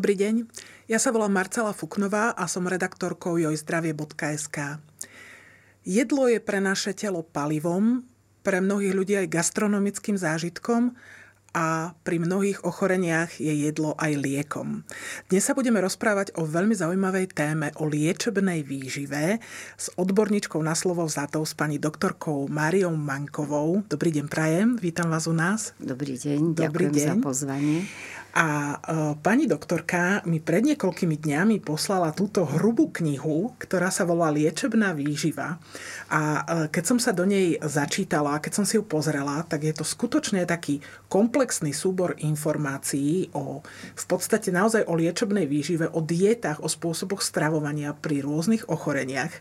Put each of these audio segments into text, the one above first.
Dobrý deň, ja sa volám Marcela Fuknová a som redaktorkou jojzdravie.sk. Jedlo je pre naše telo palivom, pre mnohých ľudí aj gastronomickým zážitkom a pri mnohých ochoreniach je jedlo aj liekom. Dnes sa budeme rozprávať o veľmi zaujímavej téme, o liečebnej výžive s odborníčkou na slovo vzatou s pani doktorkou Máriou Mankovou. Dobrý deň, Prajem, vítam vás u nás. Dobrý deň, Dobrý ďakujem deň. za pozvanie. A e, pani doktorka mi pred niekoľkými dňami poslala túto hrubú knihu, ktorá sa volá Liečebná výživa. A e, keď som sa do nej začítala, keď som si ju pozrela, tak je to skutočne taký komplexný súbor informácií o v podstate naozaj o liečebnej výžive, o dietách, o spôsoboch stravovania pri rôznych ochoreniach.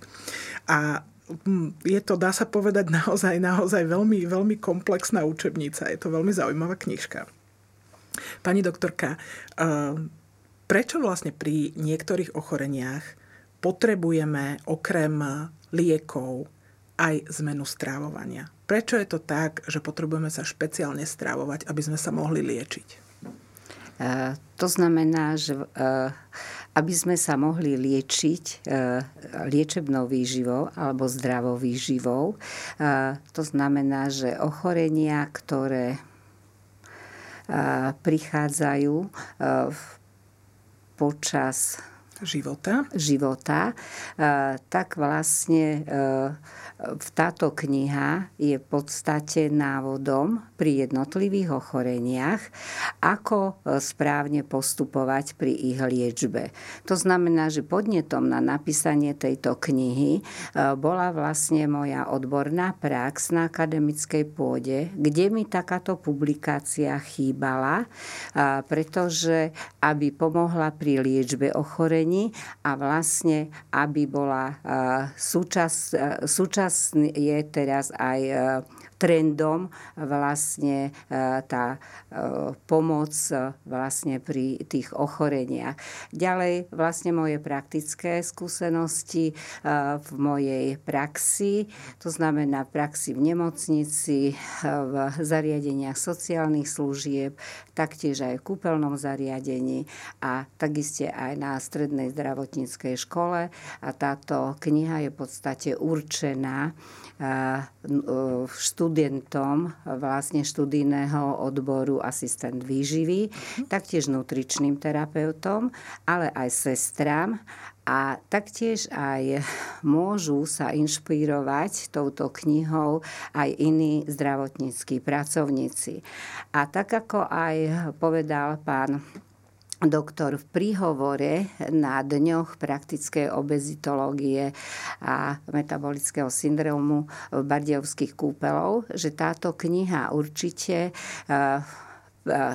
A je to, dá sa povedať, naozaj, naozaj veľmi, veľmi komplexná učebnica. Je to veľmi zaujímavá knižka. Pani doktorka, eh, prečo vlastne pri niektorých ochoreniach potrebujeme okrem liekov aj zmenu strávovania? Prečo je to tak, že potrebujeme sa špeciálne strávovať, aby sme sa mohli liečiť? Uh, to znamená, že uh, aby sme sa mohli liečiť liečebnou výživou alebo zdravou výživou, to znamená, že ochorenia, ktoré prichádzajú počas života, života tak vlastne táto kniha je v podstate návodom pri jednotlivých ochoreniach, ako e, správne postupovať pri ich liečbe. To znamená, že podnetom na napísanie tejto knihy e, bola vlastne moja odborná prax na akademickej pôde, kde mi takáto publikácia chýbala, pretože aby pomohla pri liečbe ochorení a vlastne aby bola súčasť, súčasť je teraz aj e, trendom vlastne e, tá e, pomoc vlastne pri tých ochoreniach. Ďalej vlastne moje praktické skúsenosti v mojej praxi, to znamená praxi v nemocnici, v zariadeniach sociálnych služieb, taktiež aj v kúpeľnom zariadení a takisto aj na strednej zdravotníckej škole. A táto kniha je v podstate určená študentom vlastne študijného odboru asistent výživy, uh-huh. taktiež nutričným terapeutom, ale aj sestrám a taktiež aj môžu sa inšpirovať touto knihou aj iní zdravotníckí pracovníci. A tak ako aj povedal pán doktor v príhovore na dňoch praktickej obezitológie a metabolického syndromu v Bardejovských kúpelov, že táto kniha určite eh,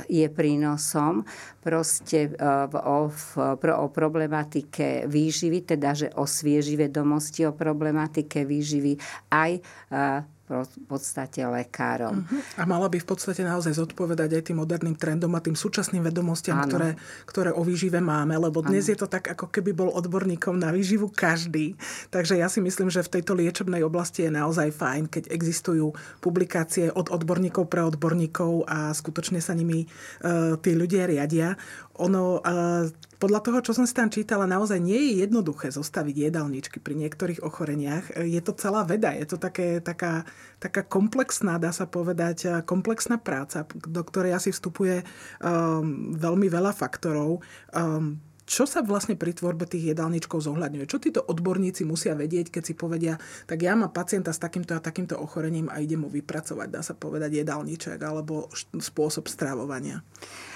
je prínosom proste eh, o, o problematike výživy, teda že osvieži vedomosti o problematike výživy aj eh, v podstate lekárom. Uh-huh. A mala by v podstate naozaj zodpovedať aj tým moderným trendom a tým súčasným vedomostiam, ktoré, ktoré o výžive máme, lebo dnes ano. je to tak, ako keby bol odborníkom na výživu každý. Takže ja si myslím, že v tejto liečebnej oblasti je naozaj fajn, keď existujú publikácie od odborníkov pre odborníkov a skutočne sa nimi uh, tí ľudia riadia. Ono, uh, podľa toho, čo som si tam čítala, naozaj nie je jednoduché zostaviť jedálničky pri niektorých ochoreniach. Je to celá veda, je to také, taká, taká komplexná, dá sa povedať, komplexná práca, do ktorej asi vstupuje um, veľmi veľa faktorov. Um, čo sa vlastne pri tvorbe tých jedálničkov zohľadňuje? Čo títo odborníci musia vedieť, keď si povedia, tak ja mám pacienta s takýmto a takýmto ochorením a idem mu vypracovať, dá sa povedať, jedálniček alebo spôsob stravovania?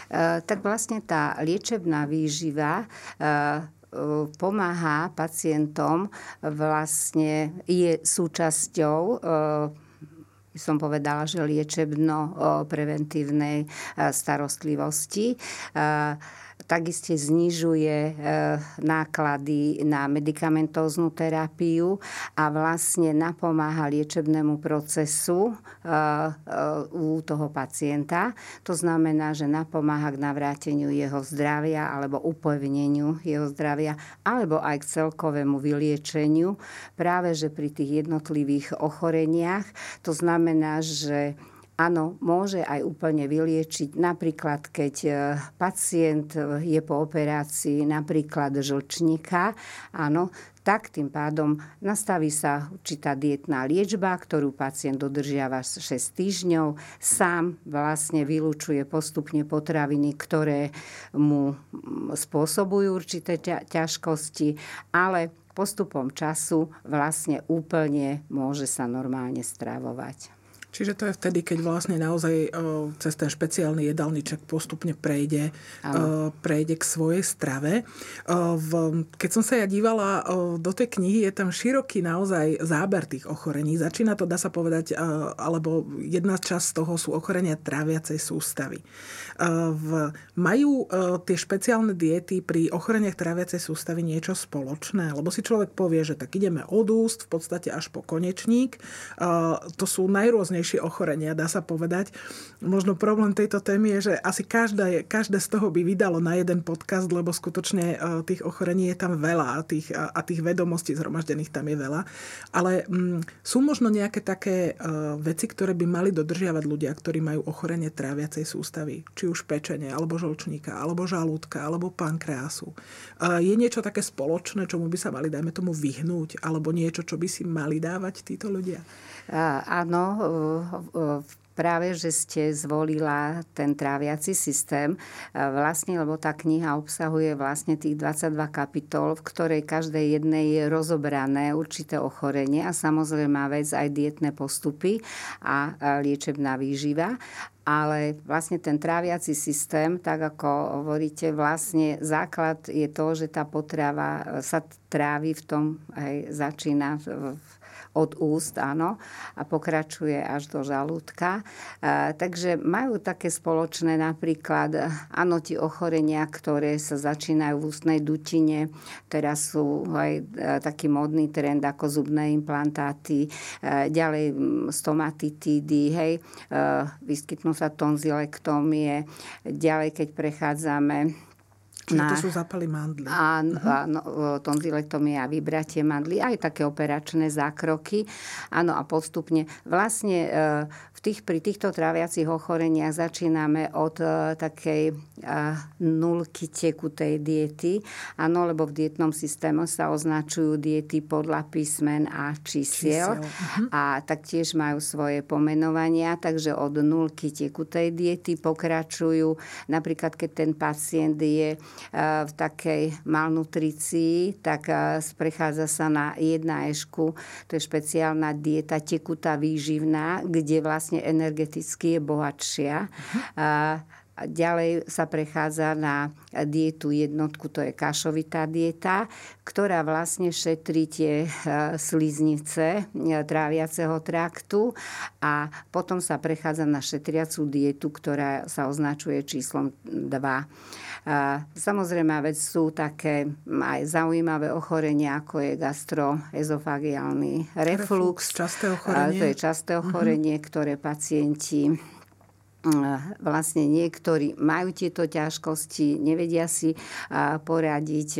E, tak vlastne tá liečebná výživa e, e, pomáha pacientom, vlastne je súčasťou by som povedala, že liečebno-preventívnej starostlivosti takisto znižuje e, náklady na medikamentóznu terapiu a vlastne napomáha liečebnému procesu e, e, u toho pacienta. To znamená, že napomáha k navráteniu jeho zdravia alebo upevneniu jeho zdravia alebo aj k celkovému vyliečeniu práve že pri tých jednotlivých ochoreniach. To znamená, že áno, môže aj úplne vyliečiť. Napríklad, keď e, pacient je po operácii napríklad žlčníka, áno, tak tým pádom nastaví sa určitá dietná liečba, ktorú pacient dodržiava 6 týždňov. Sám vlastne vylúčuje postupne potraviny, ktoré mu spôsobujú určité ťažkosti, ale postupom času vlastne úplne môže sa normálne stravovať. Čiže to je vtedy, keď vlastne naozaj uh, cez ten špeciálny jedálniček postupne prejde, uh, prejde k svojej strave. Uh, v, keď som sa ja dívala do tej knihy, je tam široký naozaj záber tých ochorení. Začína to, dá sa povedať, alebo jedna časť z toho sú ochorenia tráviacej sústavy. V, majú tie špeciálne diety pri ochoreniach tráviacej sústavy niečo spoločné? Lebo si človek povie, že tak ideme od úst, v podstate až po konečník. To sú najrôznejšie najrôznejšie ochorenia, dá sa povedať. Možno problém tejto témy je, že asi každé, každé z toho by vydalo na jeden podcast, lebo skutočne e, tých ochorení je tam veľa a tých, a tých vedomostí zhromaždených tam je veľa. Ale m, mm, sú možno nejaké také uh, veci, ktoré by mali dodržiavať ľudia, ktorí majú ochorenie tráviacej sústavy, či už pečenie, alebo žlčníka, alebo žalúdka, alebo pankreasu. Uh, je niečo také spoločné, čomu by sa mali, dajme tomu, vyhnúť, alebo niečo, čo by si mali dávať títo ľudia? Áno, práve, že ste zvolila ten tráviaci systém, vlastne, lebo tá kniha obsahuje vlastne tých 22 kapitol, v ktorej každej jednej je rozobrané určité ochorenie a samozrejme vec aj dietné postupy a liečebná výživa. Ale vlastne ten tráviaci systém, tak ako hovoríte, vlastne základ je to, že tá potrava sa trávi v tom, aj začína v od úst, áno, a pokračuje až do žalúdka. Takže majú také spoločné napríklad, áno, tie ochorenia, ktoré sa začínajú v ústnej dutine, teraz sú aj e, taký modný trend ako zubné implantáty, e, ďalej stomatitídy, hej, e, vyskytnú sa tonzilektómie, ďalej keď prechádzame Čiže na, to sú zápaly mandly. Áno, uh-huh. áno tonzilektomia a vybratie mandly, aj také operačné zákroky. Áno, a postupne vlastne v tých, pri týchto tráviacich ochoreniach začíname od uh, takej uh, nulky tekutej diety. Áno, lebo v dietnom systéme sa označujú diety podľa písmen a čísiel. čísiel. Uh-huh. A taktiež majú svoje pomenovania, takže od nulky tekutej diety pokračujú. Napríklad, keď ten pacient je v takej malnutrícii, tak uh, prechádza sa na jedna ešku. To je špeciálna dieta tekutá výživná, kde vlastne energeticky je bohatšia. Uh-huh. A ďalej sa prechádza na dietu jednotku, to je kašovitá dieta, ktorá vlastne šetrí tie e, sliznice e, tráviaceho traktu a potom sa prechádza na šetriacú dietu, ktorá sa označuje číslom 2. Samozrejme, veď sú také aj zaujímavé ochorenia, ako je gastroezofagiálny reflux. reflux časté ochorenie. To je časté mhm. ochorenie, uh-huh. ktoré pacienti vlastne niektorí majú tieto ťažkosti, nevedia si poradiť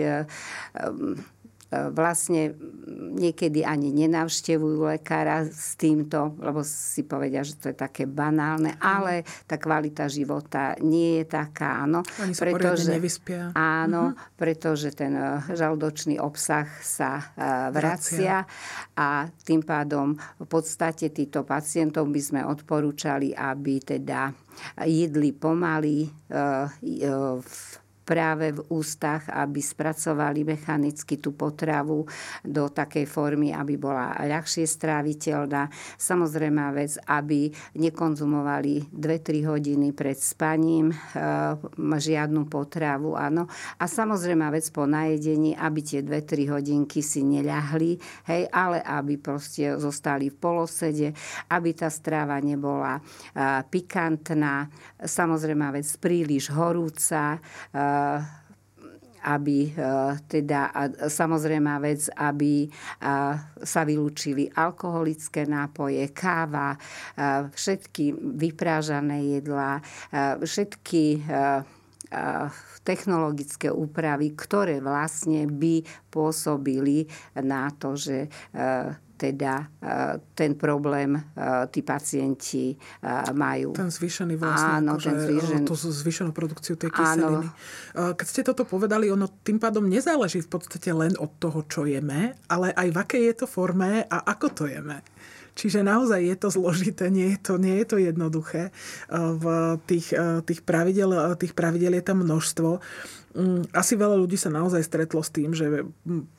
vlastne niekedy ani nenavštevujú lekára s týmto, lebo si povedia, že to je také banálne, ale tá kvalita života nie je taká, áno. Oni sa pretože, nevyspia. Áno, mm-hmm. pretože ten eh, žaldočný obsah sa eh, vracia, a tým pádom v podstate týchto pacientov by sme odporúčali, aby teda jedli pomaly, v práve v ústach, aby spracovali mechanicky tú potravu do takej formy, aby bola ľahšie stráviteľná. Samozrejme vec, aby nekonzumovali 2-3 hodiny pred spaním e, žiadnu potravu, áno. A samozrejme vec po najedení, aby tie 2-3 hodinky si neľahli, hej, ale aby proste zostali v polosede, aby tá stráva nebola e, pikantná, samozrejme vec príliš horúca, e, aby e, teda samozrejme vec, aby sa vylúčili alkoholické nápoje, káva, všetky vyprážané jedlá, všetky technologické úpravy, ktoré vlastne by pôsobili na to, že teda ten problém tí pacienti majú. Ten zvýšený vlastne, Áno, akože, ten zvýšen... tú zvýšenú produkciu tej kyseliny. Áno. Keď ste toto povedali, ono tým pádom nezáleží v podstate len od toho, čo jeme, ale aj v akej je to forme a ako to jeme. Čiže naozaj je to zložité, nie je to, nie je to jednoduché. V tých, tých, pravidel, tých pravidel je tam množstvo. Mm, asi veľa ľudí sa naozaj stretlo s tým, že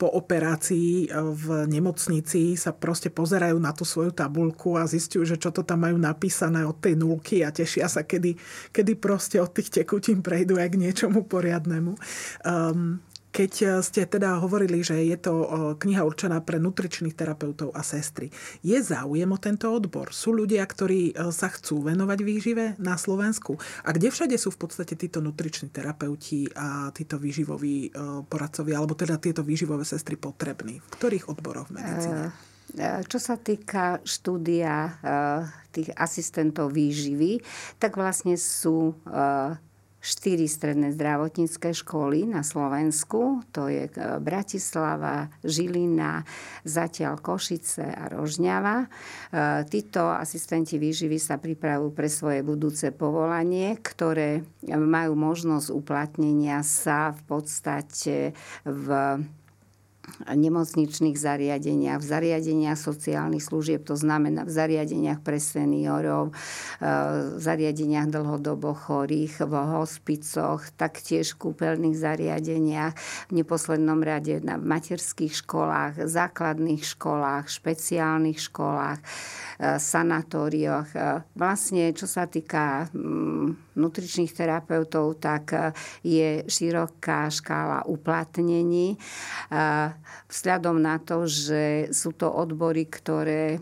po operácii v nemocnici sa proste pozerajú na tú svoju tabulku a zistujú, že čo to tam majú napísané od tej nulky a tešia sa, kedy, kedy proste od tých tekutín prejdú aj k niečomu poriadnemu. Um, keď eh, ste teda hovorili, že je to eh, kniha určená pre nutričných terapeutov a sestry, je záujem o tento odbor? Sú ľudia, ktorí eh, sa chcú venovať výžive na Slovensku? A kde všade sú v podstate títo nutriční terapeuti a títo výživoví poradcovia, alebo teda tieto výživové sestry potrební? V ktorých odboroch v medicíne? Čo sa týka štúdia tých asistentov výživy, tak vlastne sú štyri stredné zdravotnícke školy na Slovensku. To je e, Bratislava, Žilina, zatiaľ Košice a Rožňava. E, títo asistenti výživy sa pripravujú pre svoje budúce povolanie, ktoré majú možnosť uplatnenia sa v podstate v nemocničných zariadeniach, v zariadeniach sociálnych služieb, to znamená v zariadeniach pre seniorov, v zariadeniach dlhodobo chorých, v hospicoch, taktiež v kúpeľných zariadeniach, v neposlednom rade na materských školách, základných školách, špeciálnych školách, sanatóriách. Vlastne, čo sa týka mm, nutričných terapeutov, tak je široká škála uplatnení vzhľadom na to, že sú to odbory, ktoré e,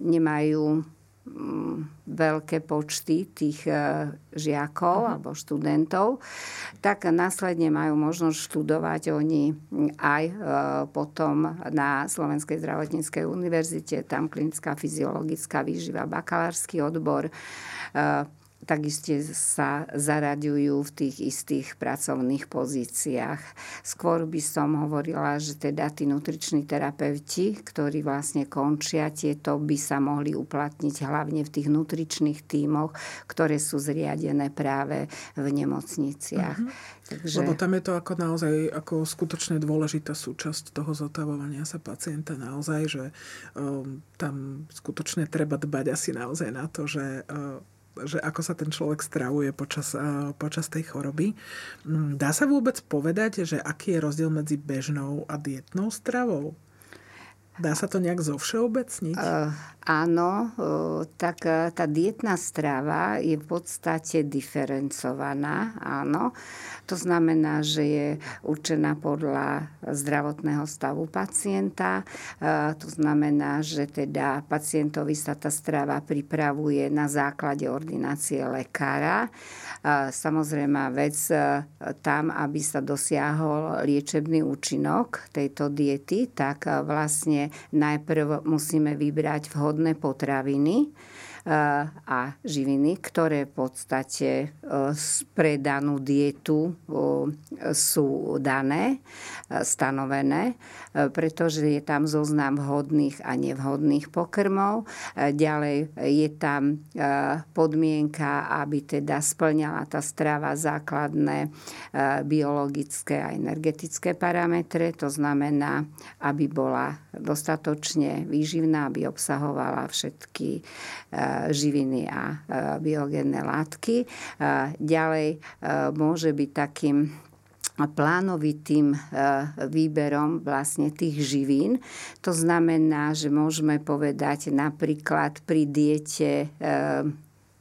nemajú mm, veľké počty tých žiakov uh-huh. alebo študentov, tak následne majú možnosť študovať oni aj potom na Slovenskej zdravotníckej univerzite, tam klinická fyziologická výživa, bakalársky odbor takisto sa zaraďujú v tých istých pracovných pozíciách. Skôr by som hovorila, že teda tí nutriční terapeuti, ktorí vlastne končia, tieto by sa mohli uplatniť hlavne v tých nutričných tímoch, ktoré sú zriadené práve v nemocniciach. Uh-huh. Takže... Lebo tam je to ako naozaj ako skutočne dôležitá súčasť toho zotavovania sa pacienta naozaj, že um, tam skutočne treba dbať asi naozaj na to, že uh, že ako sa ten človek stravuje počas, počas tej choroby. Mm, dá sa vôbec povedať, že aký je rozdiel medzi bežnou a dietnou stravou? Dá sa to nejak zovšeobecniť? Uh, áno, tak uh, tá dietná strava je v podstate diferencovaná, áno. To znamená, že je určená podľa zdravotného stavu pacienta. Uh, to znamená, že teda pacientovi sa tá strava pripravuje na základe ordinácie lekára. Uh, samozrejme vec tam, aby sa dosiahol liečebný účinok tejto diety, tak vlastne najprv musíme vybrať vhodné potraviny, a živiny, ktoré v podstate e, pre danú dietu sú dané, e, stanovené, e, pretože je tam zoznam vhodných a nevhodných pokrmov. Ďalej je tam podmienka, aby teda splňala tá strava základné biologické a energetické parametre, to znamená, aby bola dostatočne výživná, aby obsahovala všetky živiny a biogénne látky. Ďalej môže byť takým plánovitým výberom vlastne tých živín. To znamená, že môžeme povedať napríklad pri diete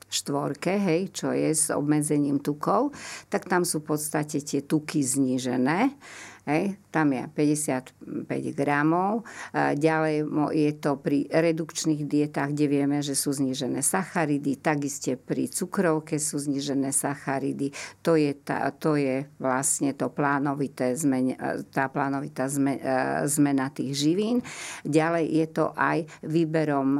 štvorke, hej, čo je s obmedzením tukov, tak tam sú v podstate tie tuky znížené. Hej, tam je 55 gramov. Ďalej je to pri redukčných dietách, kde vieme, že sú znížené sacharidy. Takisto pri cukrovke sú znížené sacharidy. To je, tá, to je vlastne to plánovité zmen, tá plánovitá zmen, zmena tých živín. Ďalej je to aj výberom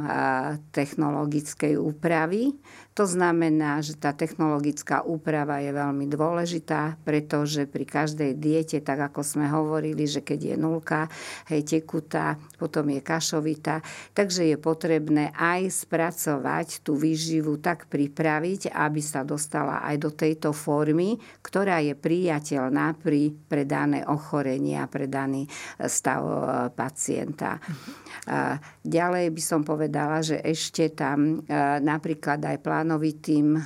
technologickej úpravy. To znamená, že tá technologická úprava je veľmi dôležitá, pretože pri každej diete, tak ako sme hovorili, že keď je nulka, hej, tekutá, potom je kašovitá, takže je potrebné aj spracovať tú výživu tak pripraviť, aby sa dostala aj do tejto formy, ktorá je priateľná pri predané ochorenie a pre daný stav e, pacienta. A ďalej by som povedala, že ešte tam e, napríklad aj plánovitým e,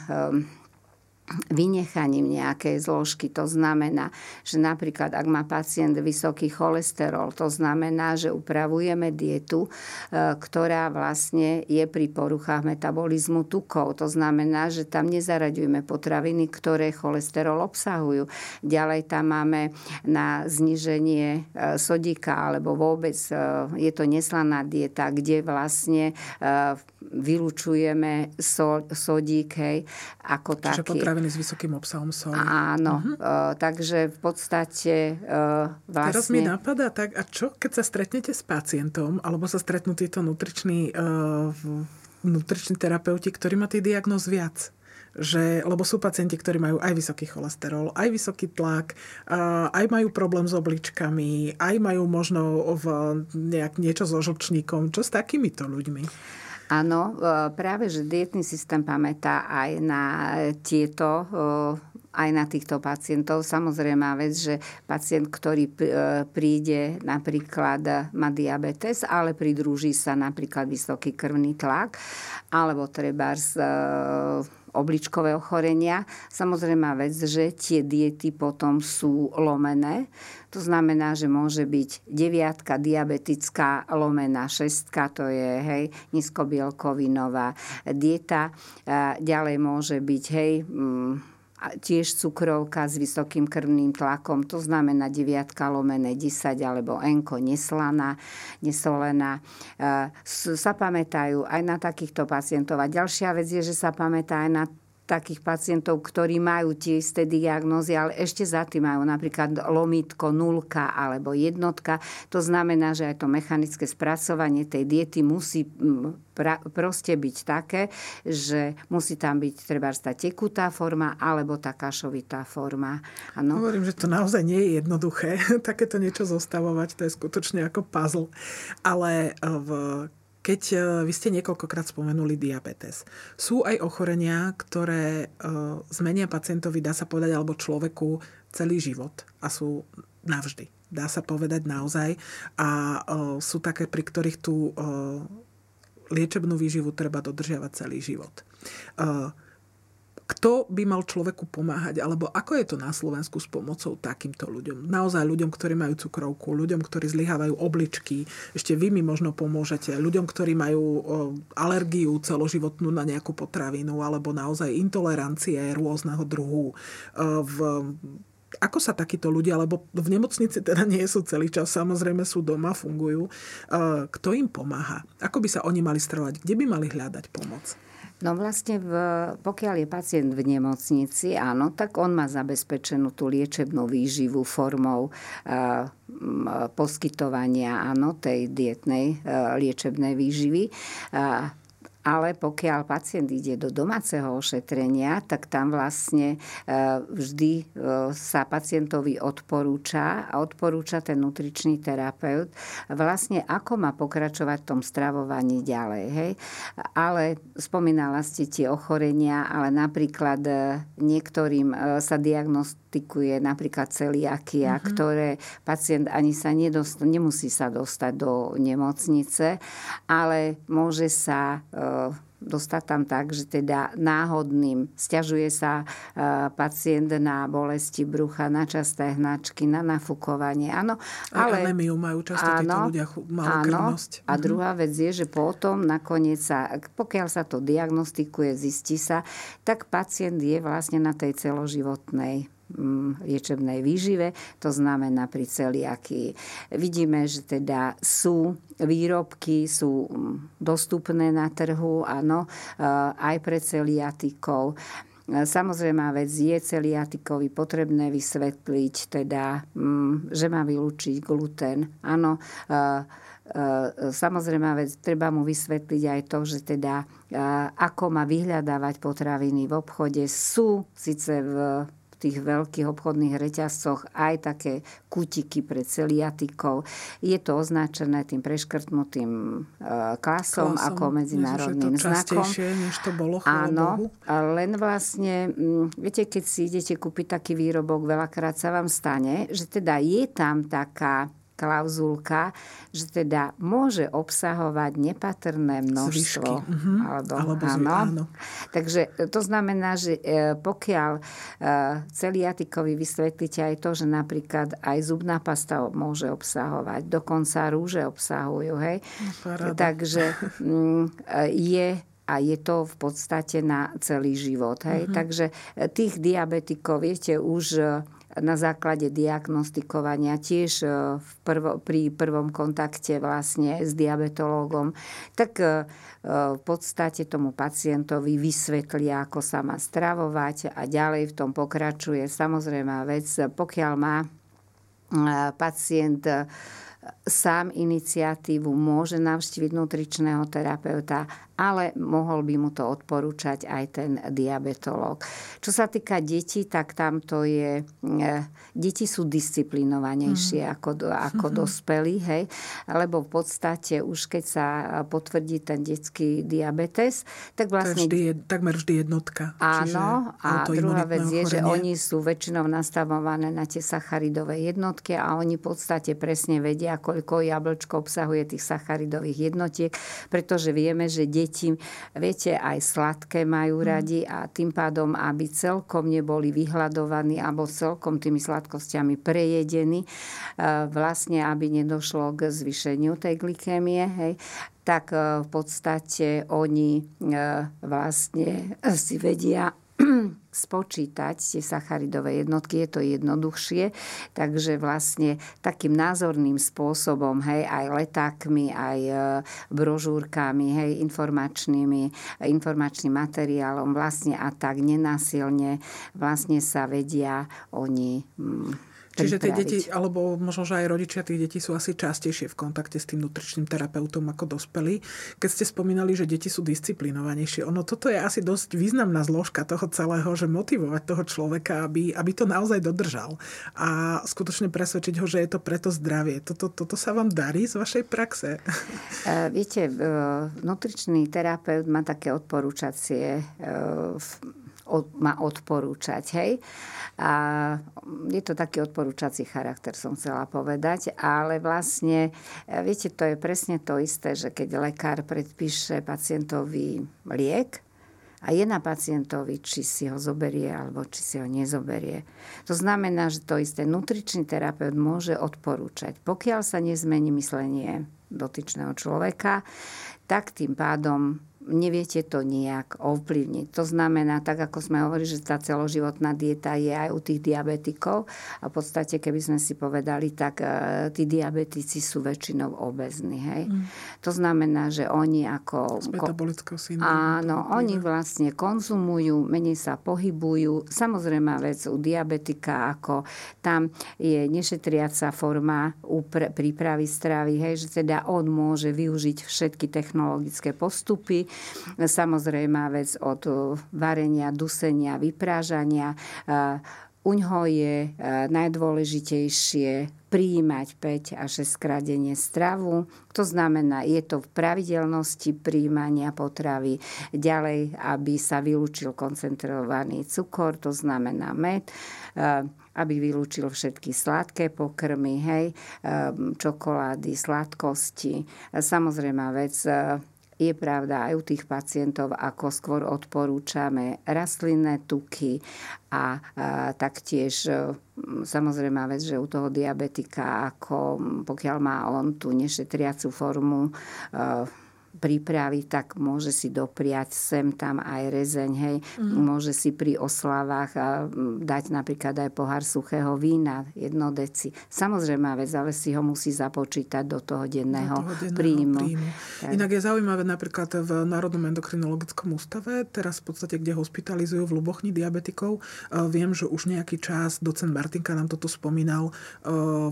vynechaním nejakej zložky. To znamená, že napríklad ak má pacient vysoký cholesterol, to znamená, že upravujeme dietu, e, ktorá vlastne je pri poruchách metabolizmu tukov. To znamená, že tam nezaraďujeme potraviny, ktoré cholesterol obsahujú. Ďalej tam máme na zniženie e, sodíka alebo vôbec je to neslaná dieta, kde vlastne vylučujeme sodík hej, ako Čiže taký potraviny s vysokým obsahom soli. Áno, uh-huh. uh, takže v podstate uh, vlastne... Teraz mi napadá tak, a čo keď sa stretnete s pacientom, alebo sa stretnú títo nutriční, uh, nutriční terapeuti, ktorí má tých diagnóz viac? že, lebo sú pacienti, ktorí majú aj vysoký cholesterol, aj vysoký tlak, aj majú problém s obličkami, aj majú možno v nejak niečo so žlčníkom. Čo s takýmito ľuďmi? Áno, e, práve, že dietný systém pamätá aj na tieto e, aj na týchto pacientov. Samozrejme vec, že pacient, ktorý e, príde napríklad má diabetes, ale pridruží sa napríklad vysoký krvný tlak, alebo treba z obličkové ochorenia. Samozrejme vec, že tie diety potom sú lomené. To znamená, že môže byť deviatka diabetická lomená šestka, to je hej, nízkobielkovinová dieta. Ďalej môže byť hej, mm, tiež cukrovka s vysokým krvným tlakom, to znamená deviatka lomené 10 alebo enko neslaná, nesolená. E, sa pamätajú aj na takýchto pacientov. A ďalšia vec je, že sa pamätá aj na takých pacientov, ktorí majú tie isté diagnózy, ale ešte za tým majú napríklad lomitko, nulka alebo jednotka. To znamená, že aj to mechanické spracovanie tej diety musí pra, proste byť také, že musí tam byť treba tá tekutá forma alebo tá kašovitá forma. Ano. Hovorím, že to naozaj nie je jednoduché takéto niečo zostavovať, to je skutočne ako puzzle. Ale v keď e, vy ste niekoľkokrát spomenuli diabetes, sú aj ochorenia, ktoré e, zmenia pacientovi, dá sa povedať, alebo človeku celý život a sú navždy. Dá sa povedať naozaj. A e, sú také, pri ktorých tú liečebnú výživu treba dodržiavať celý život kto by mal človeku pomáhať, alebo ako je to na Slovensku s pomocou takýmto ľuďom. Naozaj ľuďom, ktorí majú cukrovku, ľuďom, ktorí zlyhávajú obličky, ešte vy mi možno pomôžete, ľuďom, ktorí majú alergiu celoživotnú na nejakú potravinu, alebo naozaj intolerancie rôzneho druhu. V ako sa takíto ľudia, lebo v nemocnici teda nie sú celý čas, samozrejme sú doma, fungujú. Kto im pomáha? Ako by sa oni mali stravovať? Kde by mali hľadať pomoc? No vlastne, v, pokiaľ je pacient v nemocnici, áno, tak on má zabezpečenú tú liečebnú výživu formou uh, poskytovania áno, tej dietnej uh, liečebnej výživy. Uh, ale pokiaľ pacient ide do domáceho ošetrenia, tak tam vlastne e, vždy e, sa pacientovi odporúča a odporúča ten nutričný terapeut vlastne ako má pokračovať v tom stravovaní ďalej. Hej? Ale spomínala ste tie ochorenia, ale napríklad e, niektorým sa diagnostikuje napríklad celiakia, mm-hmm. ktoré pacient ani sa nedost, nemusí sa dostať do nemocnice, ale môže sa dostať tam tak, že teda náhodným stiažuje sa e, pacient na bolesti brucha, na časté hnačky, na nafúkovanie. Áno, ale... anémiu majú často áno, títo ľudia, áno, A mhm. druhá vec je, že potom nakoniec sa, pokiaľ sa to diagnostikuje, zistí sa, tak pacient je vlastne na tej celoživotnej liečebnej výžive, to znamená pri celiakii. Vidíme, že teda sú výrobky, sú mm, dostupné na trhu, áno, eh, aj pre celiatikov samozrejme vec je celiatikovi potrebné vysvetliť, teda, mm, že má vylúčiť gluten. Áno, Samozrejme, vec, treba mu vysvetliť aj to, že teda ako má vyhľadávať potraviny v obchode. Sú síce v tých veľkých obchodných reťazcoch aj také kutiky pre celiatikov. Je to označené tým preškrtnutým klasom, klasom ako medzinárodným Myslím, znakom. než to bolo, Áno, Bohu. len vlastne, mm, viete, keď si idete kúpiť taký výrobok, veľakrát sa vám stane, že teda je tam taká klauzulka, že teda môže obsahovať nepatrné množstvo. Uh-huh. Alebo, alebo áno. áno. Takže to znamená, že e, pokiaľ e, celiatikovi vysvetlíte aj to, že napríklad aj zubná pasta môže obsahovať, dokonca rúže obsahujú, hej. Paráda. Takže mm, e, je a je to v podstate na celý život. Hej? Uh-huh. Takže tých diabetikov, viete, už na základe diagnostikovania tiež e, v prvo, pri prvom kontakte vlastne s diabetológom, tak e, v podstate tomu pacientovi vysvetlia, ako sa má stravovať a ďalej v tom pokračuje. Samozrejme vec, pokiaľ má e, pacient sám iniciatívu môže navštíviť nutričného terapeuta, ale mohol by mu to odporúčať aj ten diabetolog. Čo sa týka detí, tak tam to je... E, deti sú disciplinovanejšie mm. ako, ako mm-hmm. dospelí, hej? Lebo v podstate už keď sa potvrdí ten detský diabetes, tak vlastne... To je vždy, takmer vždy jednotka. Áno, a druhá vec je, že oni sú väčšinou nastavované na tie sacharidové jednotky a oni v podstate presne vedia, koľko jablčko obsahuje tých sacharidových jednotiek, pretože vieme, že deti deti, viete, aj sladké majú mhm. radi a tým pádom, aby celkom neboli vyhľadovaní alebo celkom tými sladkosťami prejedení, e, vlastne, aby nedošlo k zvýšeniu tej glykémie, hej, tak e, v podstate oni e, vlastne si vedia spočítať tie sacharidové jednotky, je to jednoduchšie, takže vlastne takým názorným spôsobom, hej, aj letákmi, aj e, brožúrkami, hej, informačnými, informačným materiálom vlastne a tak nenásilne vlastne sa vedia oni mm, Čiže tie deti, alebo možno, že aj rodičia tých detí sú asi častejšie v kontakte s tým nutričným terapeutom ako dospelí. Keď ste spomínali, že deti sú disciplinovanejšie, ono toto je asi dosť významná zložka toho celého, že motivovať toho človeka, aby, aby to naozaj dodržal a skutočne presvedčiť ho, že je to preto zdravie. Toto, toto sa vám darí z vašej praxe? Uh, viete, uh, nutričný terapeut má také odporúčacie uh, od, má odporúčať. Hej? A je to taký odporúčací charakter, som chcela povedať, ale vlastne, e, viete, to je presne to isté, že keď lekár predpíše pacientovi liek, a je na pacientovi, či si ho zoberie alebo či si ho nezoberie. To znamená, že to isté nutričný terapeut môže odporúčať. Pokiaľ sa nezmení myslenie dotyčného človeka, tak tým pádom neviete to nejak ovplyvniť. To znamená, tak ako sme hovorili, že tá celoživotná dieta je aj u tých diabetikov a v podstate, keby sme si povedali, tak e, tí diabetici sú väčšinou obezní. Hej? Mm. To znamená, že oni ako... Z metabolického Áno, oni vlastne konzumujú, menej sa pohybujú. Samozrejme vec u diabetika, ako tam je nešetriaca forma prípravy stravy, hej, že teda on môže využiť všetky technologické postupy, Samozrejme vec od eh, varenia, dusenia, vyprážania. Eh, u ňoho je eh, najdôležitejšie prijímať 5 až 6 krát stravu. To znamená, je to v pravidelnosti príjmania potravy. Ďalej, aby sa vylúčil koncentrovaný cukor, to znamená med aby vylúčil všetky sladké pokrmy, hej, čokolády, sladkosti. Samozrejme vec, je pravda aj u tých pacientov, ako skôr odporúčame rastlinné tuky a, a taktiež samozrejme vec, že u toho diabetika, ako pokiaľ má on tú nešetriacu formu prípravy, tak môže si dopriať sem tam aj rezeň, hej. Mm. Môže si pri oslavách dať napríklad aj pohár suchého vína, jedno deci. Samozrejme vec, ale si ho musí započítať do toho denného, do toho denného príjmu. príjmu. Inak je zaujímavé napríklad v Národnom endokrinologickom ústave, teraz v podstate, kde hospitalizujú v Lubochni diabetikov, viem, že už nejaký čas, docent Martinka nám toto spomínal,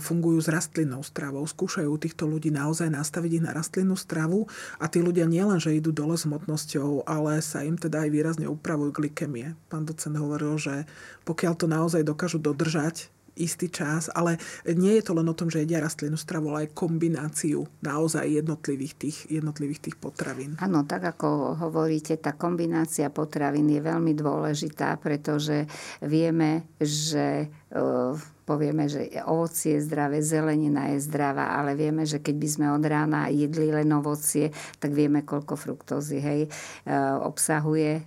fungujú s rastlinnou stravou. Skúšajú týchto ľudí naozaj nastaviť ich na rastlinnú stravu a tí ľudia nielen, že idú dole s hmotnosťou, ale sa im teda aj výrazne upravujú glykemie. Pán docent hovoril, že pokiaľ to naozaj dokážu dodržať, istý čas, ale nie je to len o tom, že jedia rastlinnú stravu, ale aj kombináciu naozaj jednotlivých tých, jednotlivých tých potravín. Áno, tak ako hovoríte, tá kombinácia potravín je veľmi dôležitá, pretože vieme, že povieme, že ovocie je zdravé, zelenina je zdravá, ale vieme, že keď by sme od rána jedli len ovocie, tak vieme, koľko fruktózy hej, e, obsahuje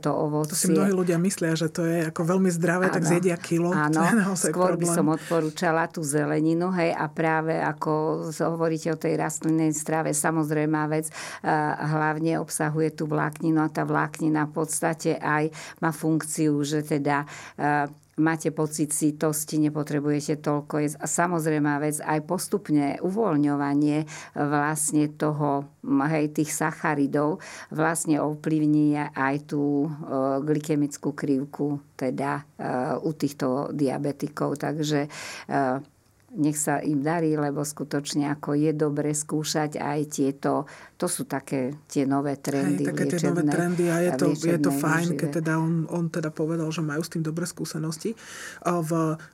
to ovocie. To si mnohí ľudia myslia, že to je ako veľmi zdravé, ano, tak zjedia kilo. Áno, skôr problém. by som odporúčala tú zeleninu, hej, a práve ako hovoríte o tej rastlinnej strave, samozrejme vec, e, hlavne obsahuje tú vlákninu a tá vláknina v podstate aj má funkciu, že teda e, máte pocit sítosti, nepotrebujete toľko jesť. Samozrejme vec, aj postupne uvoľňovanie vlastne toho, hej, tých sacharidov vlastne ovplyvní aj tú e, glykemickú krivku teda e, u týchto diabetikov. Takže e, nech sa im darí, lebo skutočne ako je dobre skúšať aj tieto, to sú také tie nové trendy. Hej, také tie nové trendy a je to, je to fajn, keď teda on, on teda povedal, že majú s tým dobré skúsenosti. V,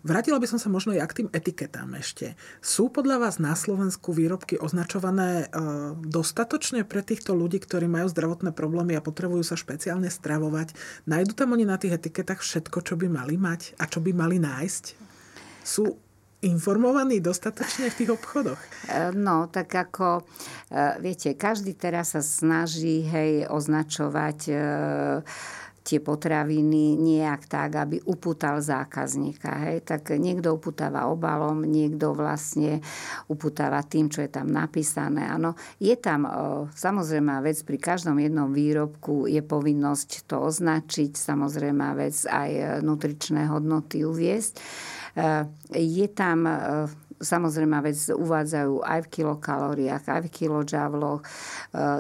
vrátila by som sa možno aj k tým etiketám ešte. Sú podľa vás na Slovensku výrobky označované uh, dostatočne pre týchto ľudí, ktorí majú zdravotné problémy a potrebujú sa špeciálne stravovať? Najdu tam oni na tých etiketách všetko, čo by mali mať a čo by mali nájsť? Sú informovaní dostatočne v tých obchodoch? E, no, tak ako, e, viete, každý teraz sa snaží, hej, označovať e, tie potraviny nejak tak, aby upútal zákazníka. Hej. Tak niekto upútava obalom, niekto vlastne upútava tým, čo je tam napísané. Ano, je tam samozrejme vec, pri každom jednom výrobku je povinnosť to označiť, samozrejme vec aj nutričné hodnoty uviesť. Je tam samozrejme vec uvádzajú aj v kilokalóriách, aj v kilojavloch. E,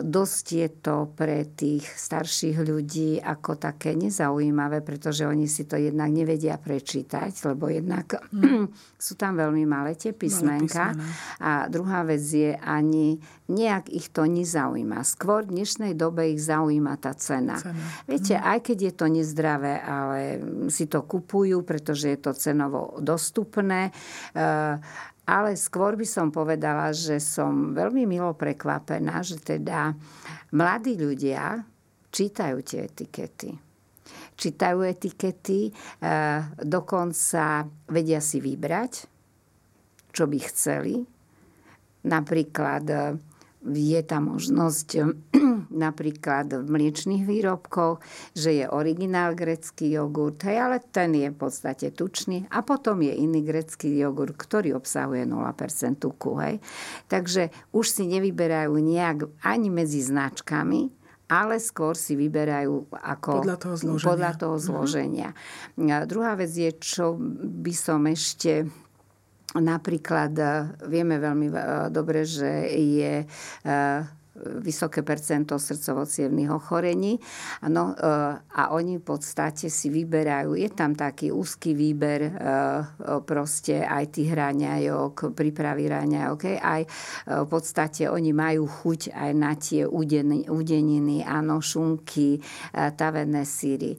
dosť je to pre tých starších ľudí ako také nezaujímavé, pretože oni si to jednak nevedia prečítať, lebo jednak mm. sú tam veľmi malé tie písmenka. A druhá vec je ani nejak ich to nezaujíma. Skôr v dnešnej dobe ich zaujíma tá cena. cena. Viete, mm. aj keď je to nezdravé, ale si to kupujú, pretože je to cenovo dostupné. E, ale skôr by som povedala, že som veľmi milo prekvapená, že teda mladí ľudia čítajú tie etikety. Čítajú etikety, e, dokonca vedia si vybrať, čo by chceli. Napríklad e, je tam možnosť napríklad v mliečných výrobkoch, že je originál grecký jogurt, hej, ale ten je v podstate tučný. A potom je iný grecký jogurt, ktorý obsahuje 0% tuku. Hej. Takže už si nevyberajú nejak ani medzi značkami, ale skôr si vyberajú ako podľa toho zloženia. Podľa toho mhm. zloženia. Mm-hmm. A druhá vec je, čo by som ešte Napríklad e, vieme veľmi e, dobre, že je e, vysoké percento srdcovo ochorení. Ano, a oni v podstate si vyberajú, je tam taký úzky výber proste aj tých raňajok, prípravy raňajok, aj v podstate oni majú chuť aj na tie udeniny, áno, šunky, tavené síry.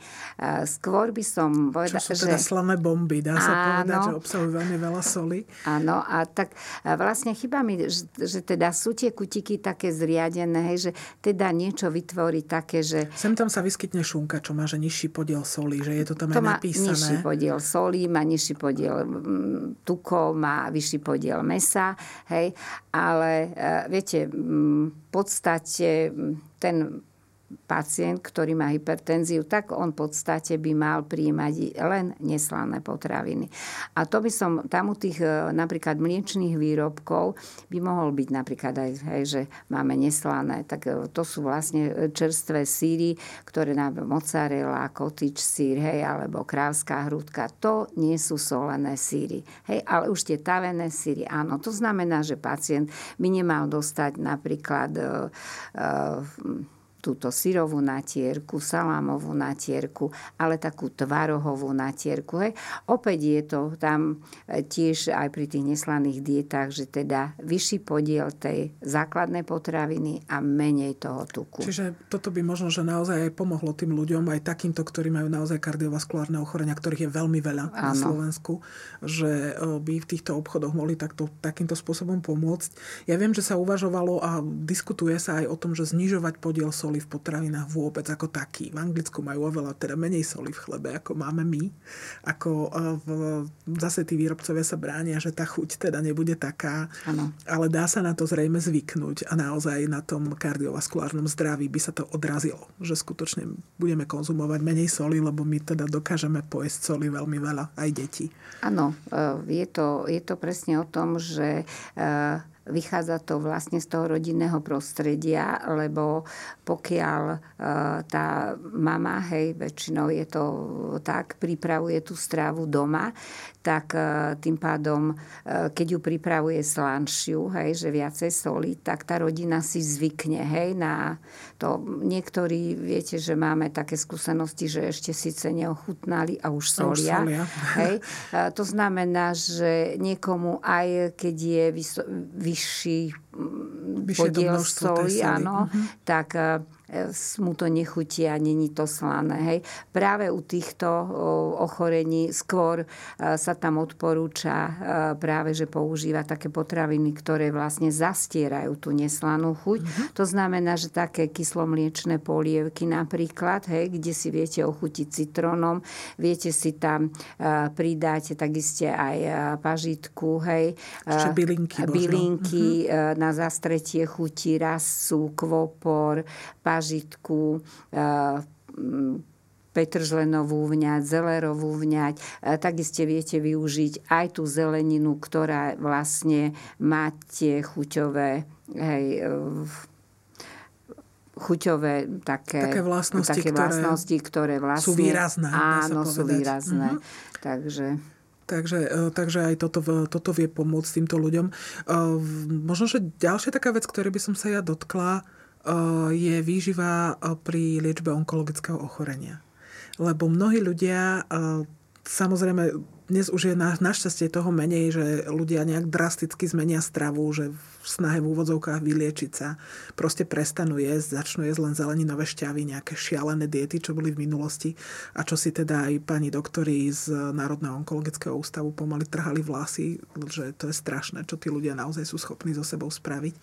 Skôr by som povedala, Čo sú teda že... slané bomby, dá sa áno, povedať, že obsahujú veľmi veľa soli. Áno, a tak vlastne chyba mi, že, že teda sú tie kutiky také zriadené, hej, že teda niečo vytvorí také, že... Sem tam sa vyskytne šunka, čo má že nižší podiel solí, že je to tam to aj napísané. nižší podiel solí, má nižší podiel mm, tukov, má vyšší podiel mesa, hej, ale e, viete, mm, v podstate mm, ten pacient, ktorý má hypertenziu, tak on v podstate by mal príjmať len neslané potraviny. A to by som tam u tých e, napríklad mliečných výrobkov by mohol byť napríklad aj, hej, že máme neslané, tak e, to sú vlastne čerstvé síry, ktoré na mozzarella, cottage sír, hej, alebo krávská hrúdka. To nie sú solené síry. Hej, ale už tie tavené síry, áno. To znamená, že pacient by nemal dostať napríklad uh, uh, túto syrovú natierku, salámovú natierku, ale takú tvarohovú natierku. Hej. Opäť je to tam e, tiež aj pri tých neslaných dietách, že teda vyšší podiel tej základnej potraviny a menej toho tuku. Čiže toto by možno, že naozaj aj pomohlo tým ľuďom, aj takýmto, ktorí majú naozaj kardiovaskulárne ochorenia, ktorých je veľmi veľa ano. na Slovensku, že e, by v týchto obchodoch mohli takto, takýmto spôsobom pomôcť. Ja viem, že sa uvažovalo a diskutuje sa aj o tom, že znižovať podiel soli soli v potravinách vôbec ako taký. V Anglicku majú oveľa teda menej soli v chlebe, ako máme my. Ako e, v, zase tí výrobcovia sa bránia, že tá chuť teda nebude taká. Ano. Ale dá sa na to zrejme zvyknúť a naozaj na tom kardiovaskulárnom zdraví by sa to odrazilo. Že skutočne budeme konzumovať menej soli, lebo my teda dokážeme pojesť soli veľmi veľa, aj deti. Áno, e, je to, je to presne o tom, že e, Vychádza to vlastne z toho rodinného prostredia, lebo pokiaľ e, tá mama, hej, väčšinou je to tak, pripravuje tú strávu doma, tak e, tým pádom, e, keď ju pripravuje slanšiu, hej, že viacej soli, tak tá rodina si zvykne, hej, na to. Niektorí, viete, že máme také skúsenosti, že ešte síce neochutnali a už solia. Už solia. Hej. To znamená, že niekomu aj keď je vyso- vyšší podiel soli, áno, uh-huh. tak mu to nechutí a není to slané. Hej. Práve u týchto ochorení skôr sa tam odporúča práve, že používa také potraviny, ktoré vlastne zastierajú tú neslanú chuť. Mm-hmm. To znamená, že také kyslomliečné polievky napríklad, hej, kde si viete ochutiť citrónom, viete si tam pridať takisto aj pažitku, hej. Ešte bylinky. Bylinky mm-hmm. na zastretie chuti, rasu, kvopor, pažitku, petržlenovú vňať, zelerovú vňať. Takisto viete využiť aj tú zeleninu, ktorá vlastne má tie chuťové hej, chuťové také, také vlastnosti, také ktoré, vlastnosti, ktoré vlastne... Sú výrazné. Áno, sú výrazné. Mm-hmm. Takže... Takže, takže aj toto, toto vie pomôcť týmto ľuďom. Možno, že ďalšia taká vec, ktorej by som sa ja dotkla, Eh, je výživa eh, pri liečbe onkologického ochorenia. Lebo mnohí ľudia, eh, samozrejme, dnes už je na, našťastie toho menej, že ľudia nejak drasticky zmenia stravu, že v snahe v úvodzovkách vyliečiť sa proste prestanú jesť, začnú jesť len zeleninové šťavy, nejaké šialené diety, čo boli v minulosti a čo si teda aj pani doktori z Národného onkologického ústavu pomaly trhali vlasy, že to je strašné, čo tí ľudia naozaj sú schopní so sebou spraviť.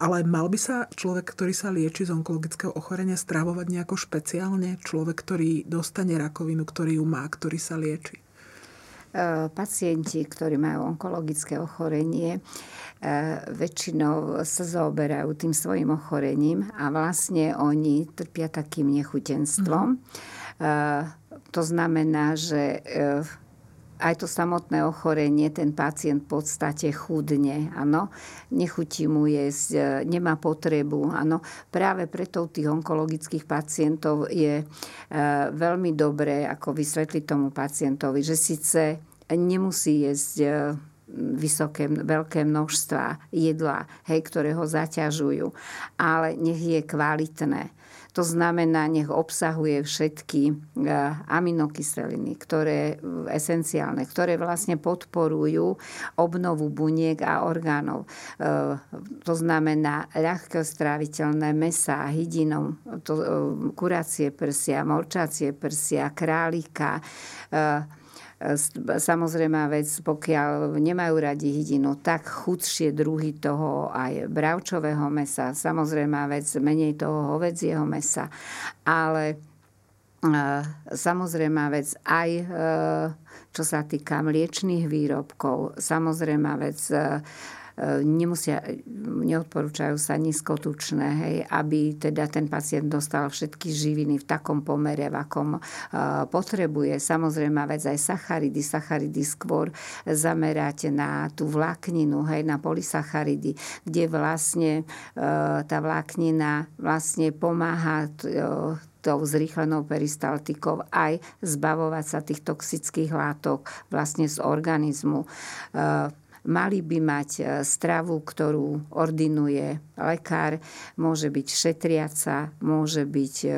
Ale mal by sa človek, ktorý sa lieči z onkologického ochorenia, stravovať nejako špeciálne? Človek, ktorý dostane rakovinu, ktorý ju má, ktorý sa lieči? E, pacienti, ktorí majú onkologické ochorenie, e, väčšinou sa zaoberajú tým svojim ochorením a vlastne oni trpia takým nechutenstvom. Mm. To znamená, že aj to samotné ochorenie, ten pacient v podstate chudne, áno, nechutí mu jesť, e, nemá potrebu, áno. Práve preto u tých onkologických pacientov je e, veľmi dobré, ako vysvetliť tomu pacientovi, že síce nemusí jesť e, vysoké, veľké množstva jedla, hej, ktoré ho zaťažujú, ale nech je kvalitné to znamená, nech obsahuje všetky e, aminokyseliny, ktoré esenciálne, ktoré vlastne podporujú obnovu buniek a orgánov. E, to znamená ľahko stráviteľné mesa, hydinov, to, e, kuracie prsia, morčacie prsia, králika, Samozrejme vec, pokiaľ nemajú radi hydinu, tak chudšie druhy toho aj bravčového mesa. Samozrejme vec, menej toho hovedzieho mesa. Ale e, samozrejme vec aj e, čo sa týka mliečných výrobkov, samozrejme vec e, nemusia, neodporúčajú sa nízkotučné, hej, aby teda ten pacient dostal všetky živiny v takom pomere, v akom potrebuje. Samozrejme, vec aj sacharidy. Sacharidy skôr zameráte na tú vlákninu, hej, na polysacharidy, kde vlastne tá vláknina vlastne pomáha tou zrýchlenou peristaltikou aj zbavovať sa tých toxických látok vlastne z organizmu. Mali by mať e, stravu, ktorú ordinuje lekár, môže byť šetriaca, môže byť e,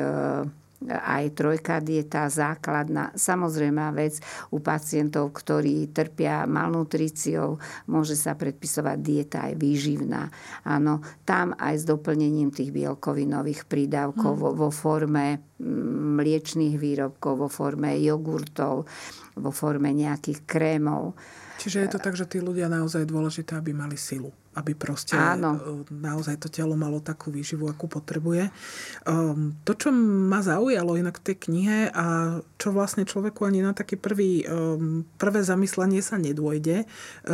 aj trojka dieta základná. Samozrejme vec u pacientov, ktorí trpia malnutríciou, môže sa predpisovať dieta aj výživná. Áno, tam aj s doplnením tých bielkovinových prídavkov mm. vo, vo forme mm, mliečných výrobkov, vo forme jogurtov, vo forme nejakých krémov. Čiže je to tak, že tí ľudia naozaj dôležité, aby mali silu aby proste Áno. E, naozaj to telo malo takú výživu, akú potrebuje. Um, to, čo ma zaujalo inak v tej knihe a čo vlastne človeku ani na taký prvý, um, prvé zamyslenie sa nedôjde,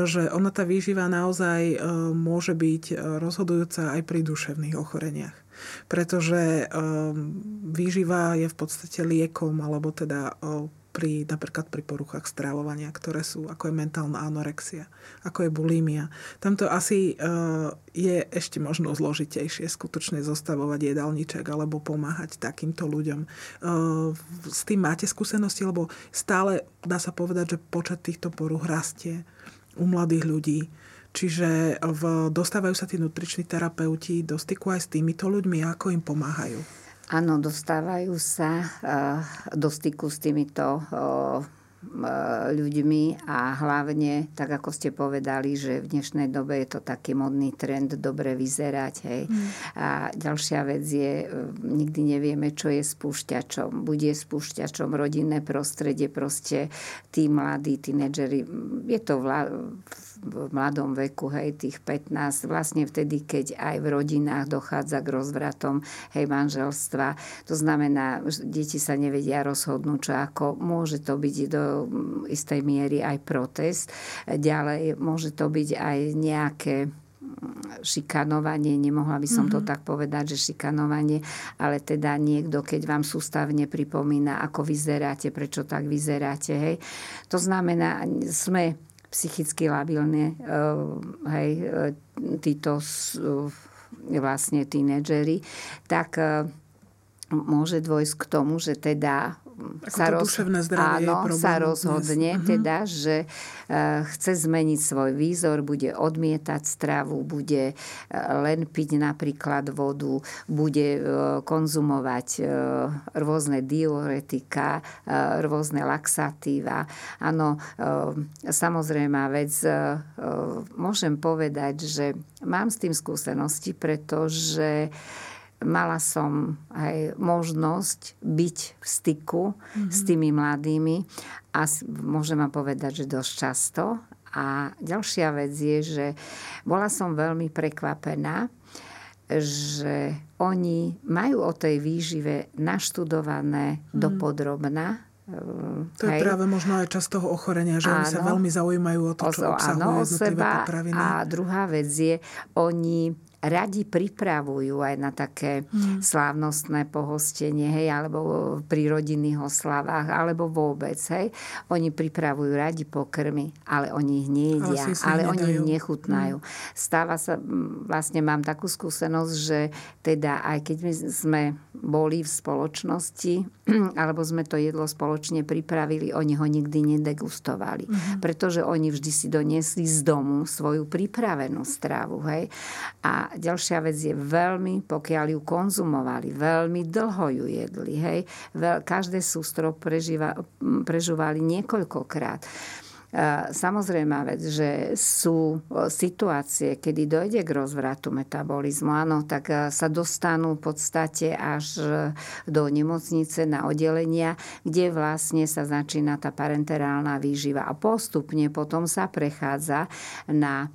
že ona tá výživa naozaj um, môže byť rozhodujúca aj pri duševných ochoreniach pretože um, výživa je v podstate liekom, alebo teda um, pri, napríklad pri poruchách stravovania, ktoré sú, ako je mentálna anorexia, ako je bulimia. Tamto asi uh, je ešte možno zložitejšie skutočne zostavovať jedálniček alebo pomáhať takýmto ľuďom. Uh, s tým máte skúsenosti, lebo stále dá sa povedať, že počet týchto poruch rastie u mladých ľudí. Čiže v, dostávajú sa tí nutriční terapeuti do styku aj s týmito ľuďmi, ako im pomáhajú. Áno, dostávajú sa eh, do styku s týmito eh, ľuďmi a hlavne, tak ako ste povedali, že v dnešnej dobe je to taký modný trend dobre vyzerať. Hej. Mm. A ďalšia vec je, nikdy nevieme, čo je spúšťačom. Bude spúšťačom rodinné prostredie, proste tí mladí tínedžeri. Je to vla, v mladom veku, hej, tých 15, vlastne vtedy, keď aj v rodinách dochádza k rozvratom, hej, manželstva. To znamená, deti sa nevedia rozhodnúť, čo ako. Môže to byť do istej miery aj protest. Ďalej môže to byť aj nejaké šikanovanie, nemohla by som mm-hmm. to tak povedať, že šikanovanie, ale teda niekto, keď vám sústavne pripomína, ako vyzeráte, prečo tak vyzeráte, hej. To znamená, sme psychicky labilné, eh, hej, eh, títo vlastne tínedžeri, tak eh, môže dôjsť k tomu, že teda ako sa, roz... áno, sa rozhodne dnes. Mhm. teda, že uh, chce zmeniť svoj výzor, bude odmietať stravu, bude uh, len piť napríklad vodu, bude uh, konzumovať rôzne diuretika, rôzne laxatíva. Áno, samozrejme vec, môžem povedať, že mám s tým skúsenosti, pretože mala som aj možnosť byť v styku mm-hmm. s tými mladými a môžem vám povedať, že dosť často. A ďalšia vec je, že bola som veľmi prekvapená, že oni majú o tej výžive naštudované mm. dopodrobná. To je Hej. práve možno aj čas toho ochorenia, že áno, oni sa veľmi zaujímajú o to, čo obsahujú áno, o seba. potraviny. A druhá vec je, oni radi pripravujú aj na také mm. slávnostné pohostenie, hej, alebo pri rodinných oslavách, alebo vôbec, hej. Oni pripravujú radi pokrmy, ale oni ich nejedia, ale, ale oni ich nechutnajú. Mm. Stáva sa, vlastne mám takú skúsenosť, že teda aj keď my sme boli v spoločnosti, alebo sme to jedlo spoločne pripravili, oni ho nikdy nedegustovali. Mm-hmm. Pretože oni vždy si doniesli z domu svoju pripravenú stravu. Hej. A ďalšia vec je veľmi, pokiaľ ju konzumovali, veľmi dlho ju jedli. Hej. Každé sústro prežíva, prežúvali niekoľkokrát. Samozrejme vec, že sú situácie, kedy dojde k rozvratu metabolizmu, áno, tak sa dostanú v podstate až do nemocnice na oddelenia, kde vlastne sa začína tá parenterálna výživa a postupne potom sa prechádza na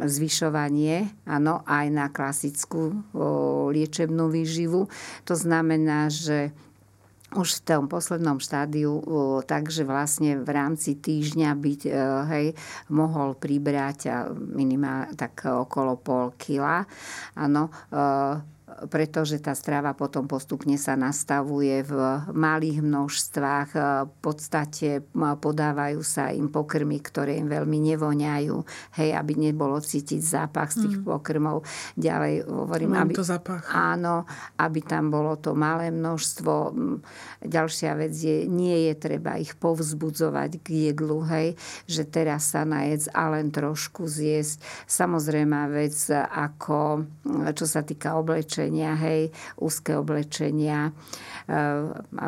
zvyšovanie, áno, aj na klasickú o, liečebnú výživu. To znamená, že už v tom poslednom štádiu, takže vlastne v rámci týždňa byť, e, hej, mohol pribrať minimálne tak okolo pol kila. Áno, e, pretože tá strava potom postupne sa nastavuje v malých množstvách. V podstate podávajú sa im pokrmy, ktoré im veľmi nevoňajú, hej, aby nebolo cítiť zápach z tých mm. pokrmov. Ďalej hovorím, aby, to zápach. áno, aby tam bolo to malé množstvo. Ďalšia vec je, nie je treba ich povzbudzovať k jedlu, hej, že teraz sa najedz a len trošku zjesť. Samozrejme vec ako, čo sa týka oblečenia, oblečenia, hej, úzke oblečenia. Eh, a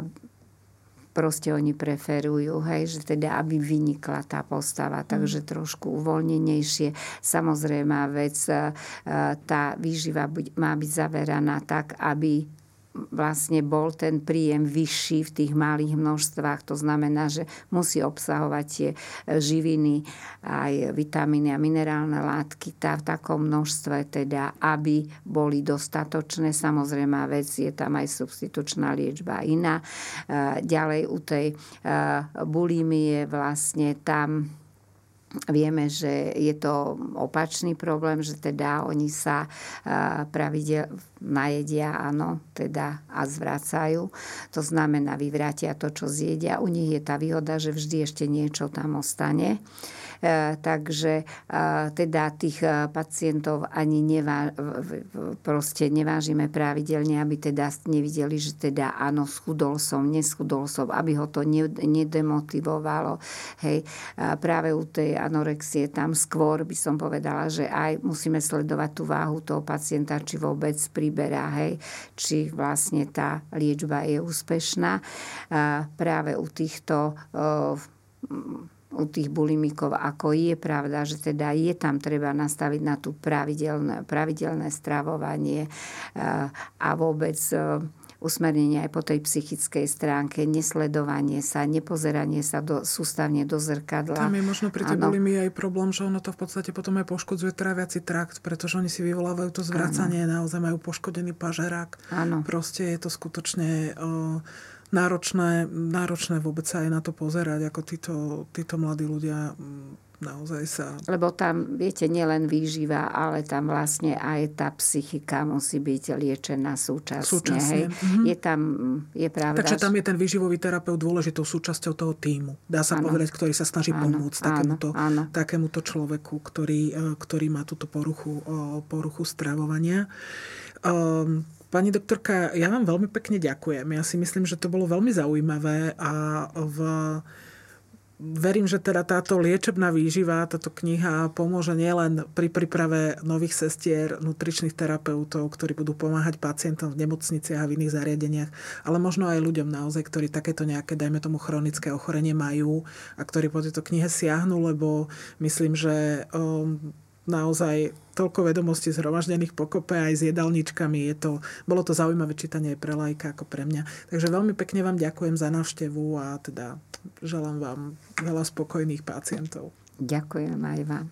proste oni preferujú, hej, že teda aby vynikla tá postava, takže mm. trošku uvoľnenejšie. Samozrejme vec, eh, tá výživa má byť zaveraná tak, aby vlastne bol ten príjem vyšší v tých malých množstvách. To znamená, že musí obsahovať tie živiny, aj vitamíny a minerálne látky tá, v takom množstve, teda, aby boli dostatočné. Samozrejme, vec je tam aj substitučná liečba iná. E, ďalej u tej e, bulímie vlastne tam Vieme, že je to opačný problém, že teda oni sa pravidel najedia, áno, teda a zvracajú. To znamená, vyvrátia to, čo zjedia. U nich je tá výhoda, že vždy ešte niečo tam ostane. E, takže e, teda tých e, pacientov ani nevá, proste nevážime pravidelne, aby teda nevideli, že teda áno, schudol som, neschudol som, aby ho to nedemotivovalo. Hej, práve u tej anorexie tam skôr by som povedala, že aj musíme sledovať tú váhu toho pacienta, či vôbec priberá, hej, či vlastne tá liečba je úspešná. Práve u týchto u tých bulimikov, ako je pravda, že teda je tam treba nastaviť na tú pravidelné, pravidelné stravovanie a vôbec e, usmernenie aj po tej psychickej stránke, nesledovanie sa, nepozeranie sa do, sústavne do zrkadla. Tam je možno pri tej bulimii aj problém, že ono to v podstate potom aj poškodzuje tráviaci trakt, pretože oni si vyvolávajú to zvracanie, ano. naozaj majú poškodený pažerák. Áno. Proste je to skutočne... Uh, náročné, náročné vôbec sa aj na to pozerať, ako títo, títo mladí ľudia mm, naozaj sa... Lebo tam, viete, nielen výživa, ale tam vlastne aj tá psychika musí byť liečená súčasne. súčasne. Hej. Mm-hmm. Je tam, je pravda... Takže tam je ten výživový terapeut dôležitou súčasťou toho týmu. Dá sa ano. povedať, ktorý sa snaží ano. pomôcť takémuto, ano. takémuto človeku, ktorý, e, ktorý má túto poruchu, poruchu stravovania. Um, Pani doktorka, ja vám veľmi pekne ďakujem. Ja si myslím, že to bolo veľmi zaujímavé a v, verím, že teda táto liečebná výživa, táto kniha pomôže nielen pri príprave nových sestier, nutričných terapeutov, ktorí budú pomáhať pacientom v nemocniciach a v iných zariadeniach, ale možno aj ľuďom naozaj, ktorí takéto nejaké, dajme tomu, chronické ochorenie majú a ktorí po tejto knihe siahnu, lebo myslím, že um, naozaj toľko vedomostí zhromaždených pokope aj s jedálničkami. Je to, bolo to zaujímavé čítanie aj pre lajka ako pre mňa. Takže veľmi pekne vám ďakujem za návštevu a teda želám vám veľa spokojných pacientov. Ďakujem aj vám.